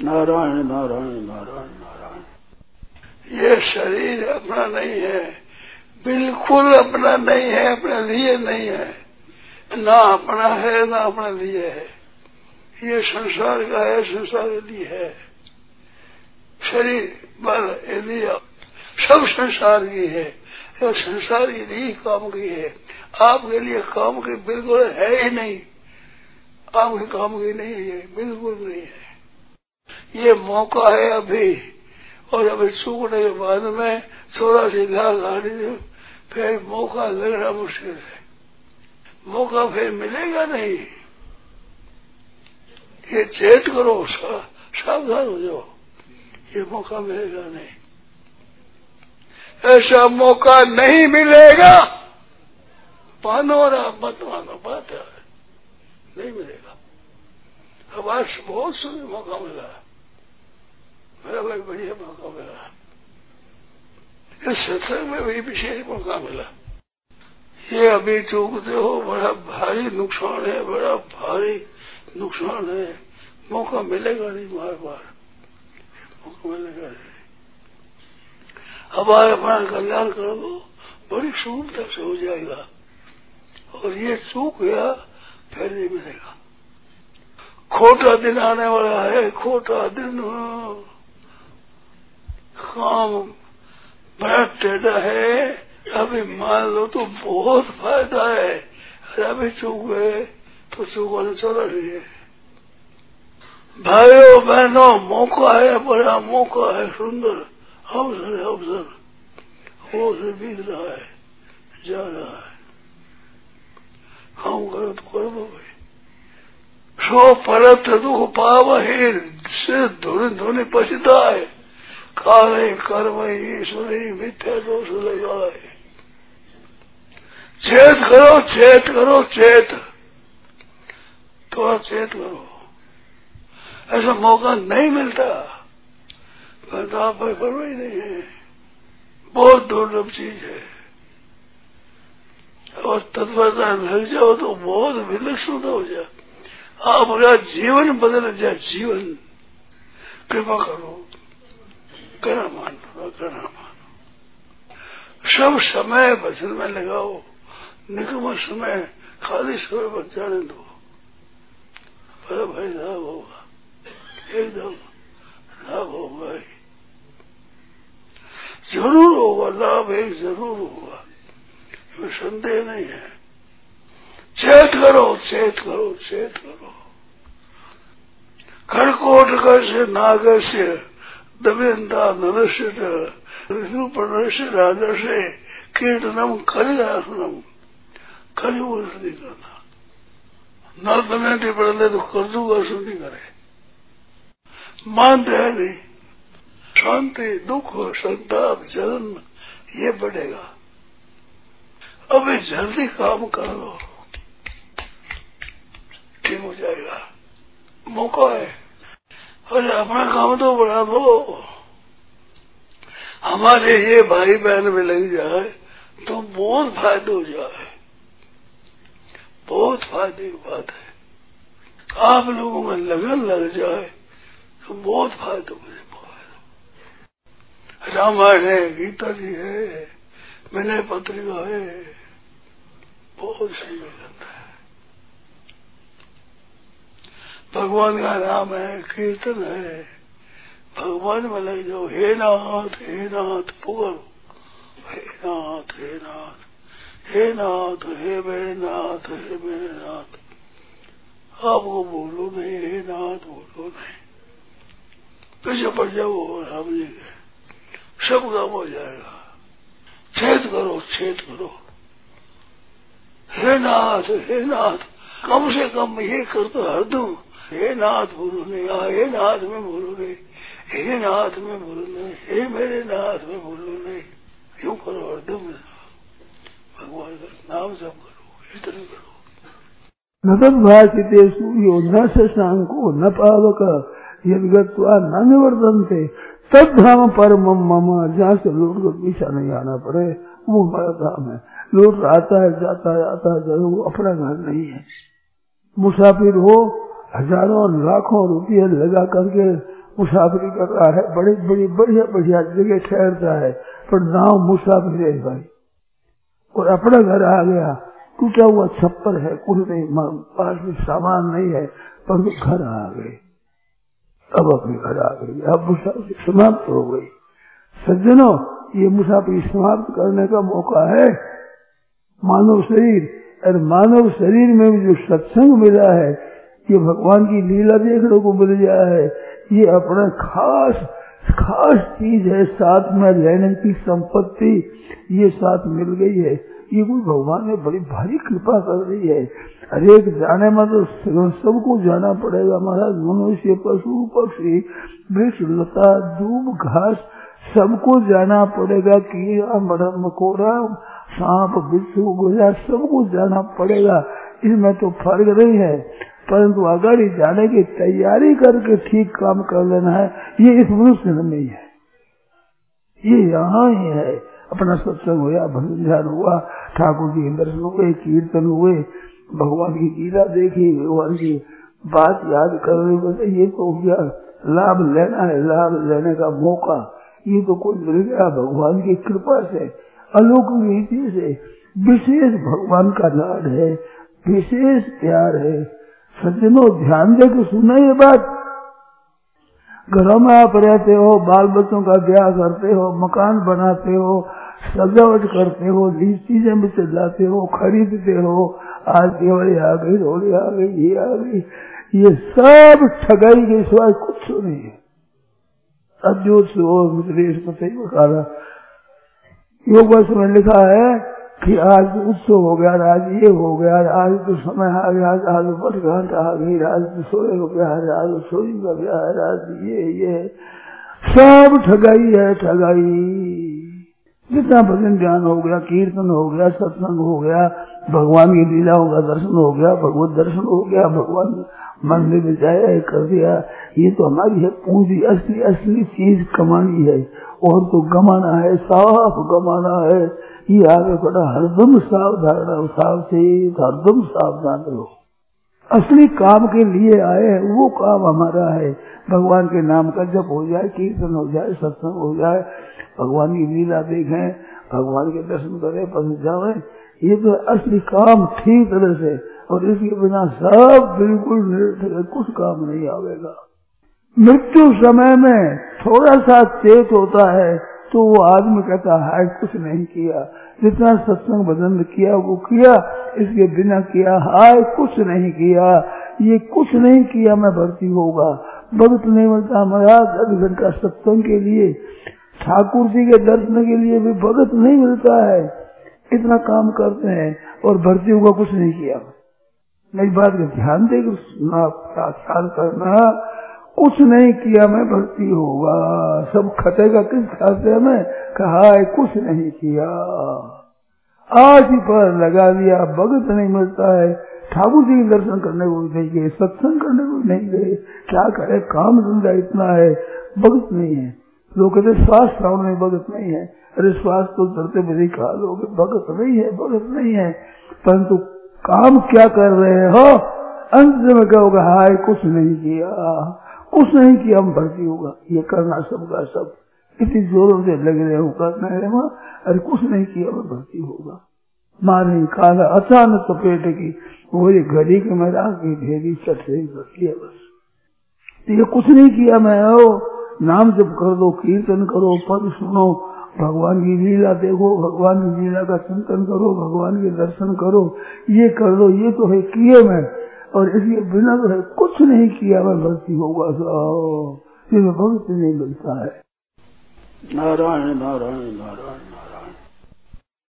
नारायण नारायण नारायण नारायण। ये शरीर अपना नहीं है। बिल्कुल अपना नहीं है, अपने लिए नहीं है। ना अपना है, ना अपने लिए है। ये संसार का है, संसार लिए है। शरीर, बल इंद्रिया सब संसार की है। तो संसार के लिए ही काम की है। आपके लिए काम की बिल्कुल है ही नहीं। आपके काम की नहीं है, बिल्कुल नहीं है। ये मौका है अभी। और अभी सूखने के बाद में थोड़ा सी घा गाड़ी फिर मौका लगना मुश्किल है। मौका फिर मिलेगा नहीं। ये चेत करो सावधान हो जाओ। ये मौका मिलेगा नहीं। ऐसा मौका नहीं मिलेगा। मानो और आप मत मानो, बात है। नहीं मिलेगा। अब आज बहुत सुंदर मौका मिला। मेरा भाई बढ़िया मौका मिला। इस सत्संग में भी विशेष मौका मिला। ये अभी चूकते हो, बड़ा भारी नुकसान है, बड़ा भारी नुकसान है। मौका मिलेगा नहीं बार बार। मौका मिलेगा नहीं। हमारे अपना कल्याण कर दो, बड़ी सुविधा से हो जाएगा। और ये चूक गया, फिर नहीं मिलेगा। खोटा दिन आने वाला है, खोटा दिन। काम बड़ा टेढ़ा है। अभी मान लो तो बहुत फ़ायदा है। अरे अभी चूक गए तो चूकने चला रही भाइयों, बहनों, मौका है, बड़ा मौका है, सुंदर। अवसर है अवसर वो से बीत रहा है, जा रहा है। काम करो तो कर भाई। सो परत दुख पाव ही से धोने धोने है काले कर्म ईश्वरी मिथ्या दोष लगाए चेत करो चेत करो, चेत। थोड़ा चेत करो। ऐसा मौका नहीं मिलता। तो आप ही नहीं है। बहुत दुर्लभ चीज़ है। और तत्परता लग जाओ तो बहुत विलक्षण हो जाए। आपका जीवन बदल जाए, जीवन। कृपा करो। करा मानो करा मानो सब समय भजन में लगाओ निकम समय, खाली समय बच जाने दो। बड़ा भाई लाभ होगा एकदम लाभ होगा ही ज़रूर होगा, लाभ एक ज़रूर होगा। इसमें संदेह नहीं है। चेत करो चेत करो चेत करो। कर्कोट से नागर से नरस्य रूपणस्य राजस्य कीर्तनम कलिदासनम। कली वो शुद्धि करना न दमयंती पढ़ले तो कर दूँगा नहीं करे मानते है नहीं शांति दुख संताप जन्म ये बढ़ेगा अभी जल्दी काम कर लो। ठीक हो जाएगा। मौका है। अरे अपना काम तो बढ़ा दो। हमारे ये भाई बहन में लग जाए तो बहुत फ़ायदे हो जाए। बहुत फ़ायदे की बात है। आप लोगों में लगन लग जाए तो बहुत फ़ायदा मुझे रामायण है, गीता जी है, मैंने पत्रिका है, बहुत सही लगता है भगवान का नाम है, कीर्तन है। भगवान लग जाओ हे नाथ हे नाथ पुगल हे नाथ हे नाथ हे नाथ, हे मेरे नाथ, हे मेरे नाथ। आपको बोलो नहीं, हे नाथ बोलो नहीं। पीछे पड़ जाओ राम जी के सब काम हो जाएगा। छेद करो छेद करो। हे नाथ हे नाथ, कम से कम ये कर तो हर दूँ। हे नाथ बोलो नहीं हाँ हे नाथ में बोलो नहीं हे नाथ में बोलो नहीं हे मेरे नाथ में बोलो नहीं यूँ करो हरदम भगवान का नाम जब करो इतना करो। न तद्भाषितेषु यो न शशांको न पावक, यदगत्वा न निवर्तनते तब धाम परम मम जहाँ से लूट को पीछा नहीं आना पड़े वो हमारा धाम है लूट आता है, जाता है, आता है वो अपना घर नहीं है। मुसाफिर हो हज़ारों लाखों रुपये लगा करके मुसाफरी कर रहा है, बड़ी बड़ी, बढ़िया बढ़िया जगह ठहरता है, पर नाव मुसाफिर है भाई। और अपना घर आ गया, टूटा हुआ छप्पर है, कुछ नहीं पास में सामान नहीं है, पर घर आ गए। अब अपने घर आ गई अब मुसाफिर समाप्त हो गई। सज्जनों, ये मुसाफिर समाप्त करने का मौका है। मानव शरीर, और मानव शरीर में भी जो सत्संग मिला है ये भगवान की लीला देखने को मिल गया है ये अपना खास खास चीज़ है, साथ में लेने की संपत्ति, ये साथ मिल गई है। ये कोई भगवान ने बड़ी भारी कृपा कर रही है। हरेक जाने में तो सबको जाना पड़ेगा। महाराज, मनुष्य, पशु, पक्षी, वृक्ष, लता दूब घास, सबको जाना पड़ेगा। कीड़ा मरम मकोड़ा, सांप, बिच्छू गोजा सबको जाना पड़ेगा। इसमें तो फ़र्क नहीं है। परंतु अगर ये जाने की तैयारी करके ठीक काम कर लेना है, ये इस मनुष्य में नहीं है। ये यहाँ ही है। अपना सत्संग हुआ भजन ध्यान हुआ, ठाकुर जी के दर्शन हुए, कीर्तन हुए, भगवान की गीता देखी, भगवान की बात याद कर रहे ये तो हो गया, लाभ लेना है, लाभ लेने का मौका। ये तो कुछ मिल गया, भगवान की कृपा से अलौकिक रीति से। विशेष भगवान का लाड है, विशेष प्यार है सज्जनों ध्यान दे के सुना ये बात। घरों में आप रहते हो बाल बच्चों का ब्याह करते हो, मकान बनाते हो, सजावट करते हो, लीज चीज़ें भी चलाते हो, खरीदते हो, आज दिवाली आ गई, होली आ गई, ये आ गई। ये सब ठगाई के सिवाय कुछ नहीं है। अद्योत मित्रेश पता बकारा योग में लिखा है कि आज उत्सव हो गया आज ये हो गया आज तो समय आ गया आज बट घंटा आ गई आज तो सोए है आज सोई है आज ये ये सब ठगाई है ठगाई जितना भजन ध्यान हो गया कीर्तन हो गया सत्संग हो गया भगवान की लीलाओं का दर्शन हो गया भगवत दर्शन हो गया भगवान मंदिर में जाया कर दिया ये तो हमारी है पूंजी असली असली चीज़ कमानी है और तो गमाना है साफ़ गमाना है ये आगे बड़ा हरदम सावधान रहो सावचेत हरदम सावधान रहो असली काम के लिए आए हैं वो काम हमारा है भगवान के नाम का जब हो जाए कीर्तन हो जाए सत्संग हो जाए भगवान की लीला देखें भगवान के दर्शन करें पसंद जाए ये तो असली काम ठीक तरह से और इसके बिना सब बिल्कुल कुछ काम नहीं आवेगा। मृत्यु समय में थोड़ा सा चेत होता है तो वो आदमी कहता है कुछ नहीं किया। जितना सत्संग भजन किया, वो किया। इसके बिना किया, हाय, कुछ नहीं किया। ये कुछ नहीं किया, मैं भर्ती होगा भक्त नहीं मिलता हमारा दस घंटा सत्संग के लिए, ठाकुर जी के दर्शन के लिए भी भगत नहीं मिलता है। इतना काम करते हैं और भर्ती होगा कुछ नहीं किया। मेरी बात का ध्यान दे ख्याल करना। कुछ नहीं किया मैं, भर्ती होगा। सब खटेगा, किस खाते में कहा है कुछ नहीं किया। आज ही पर लगा दिया, भगत नहीं मिलता है। ठाकुर जी के दर्शन करने को भी नहीं गए, सत्संग करने को नहीं गए। क्या करे? काम धंधा इतना है, भगत नहीं है। लोग कहते श्वास श्रावण में भगत नहीं है। अरे श्वास तो धरते मेरे खा लोग भगत नहीं है, भगत नहीं है। परंतु काम क्या कर रहे हो? अंत में कहोगे, हाय, कुछ नहीं किया। कुछ नहीं किया, हम भर्ती होगा ये करना सबका सब। इतनी जोरों से लग रहे हो, करना है वहाँ। अरे कुछ नहीं किया मैं भर्ती होगा मारे काला अचानक सपेट की वो ये घड़ी के मेरा की ढेरी चट रही भर्ती है बस। तो ये कुछ नहीं किया मैं हो नाम जब कर दो, कीर्तन करो, पद सुनो, भगवान की लीला देखो, भगवान की लीला का चिंतन करो, भगवान के दर्शन करो, ये कर दो ये तो है, किए मैं। और इसलिए बिना तो कुछ नहीं किया, मैं भक्ति होगा फिर भक्ति नहीं मिलता है। नारायण नारायण नारायण।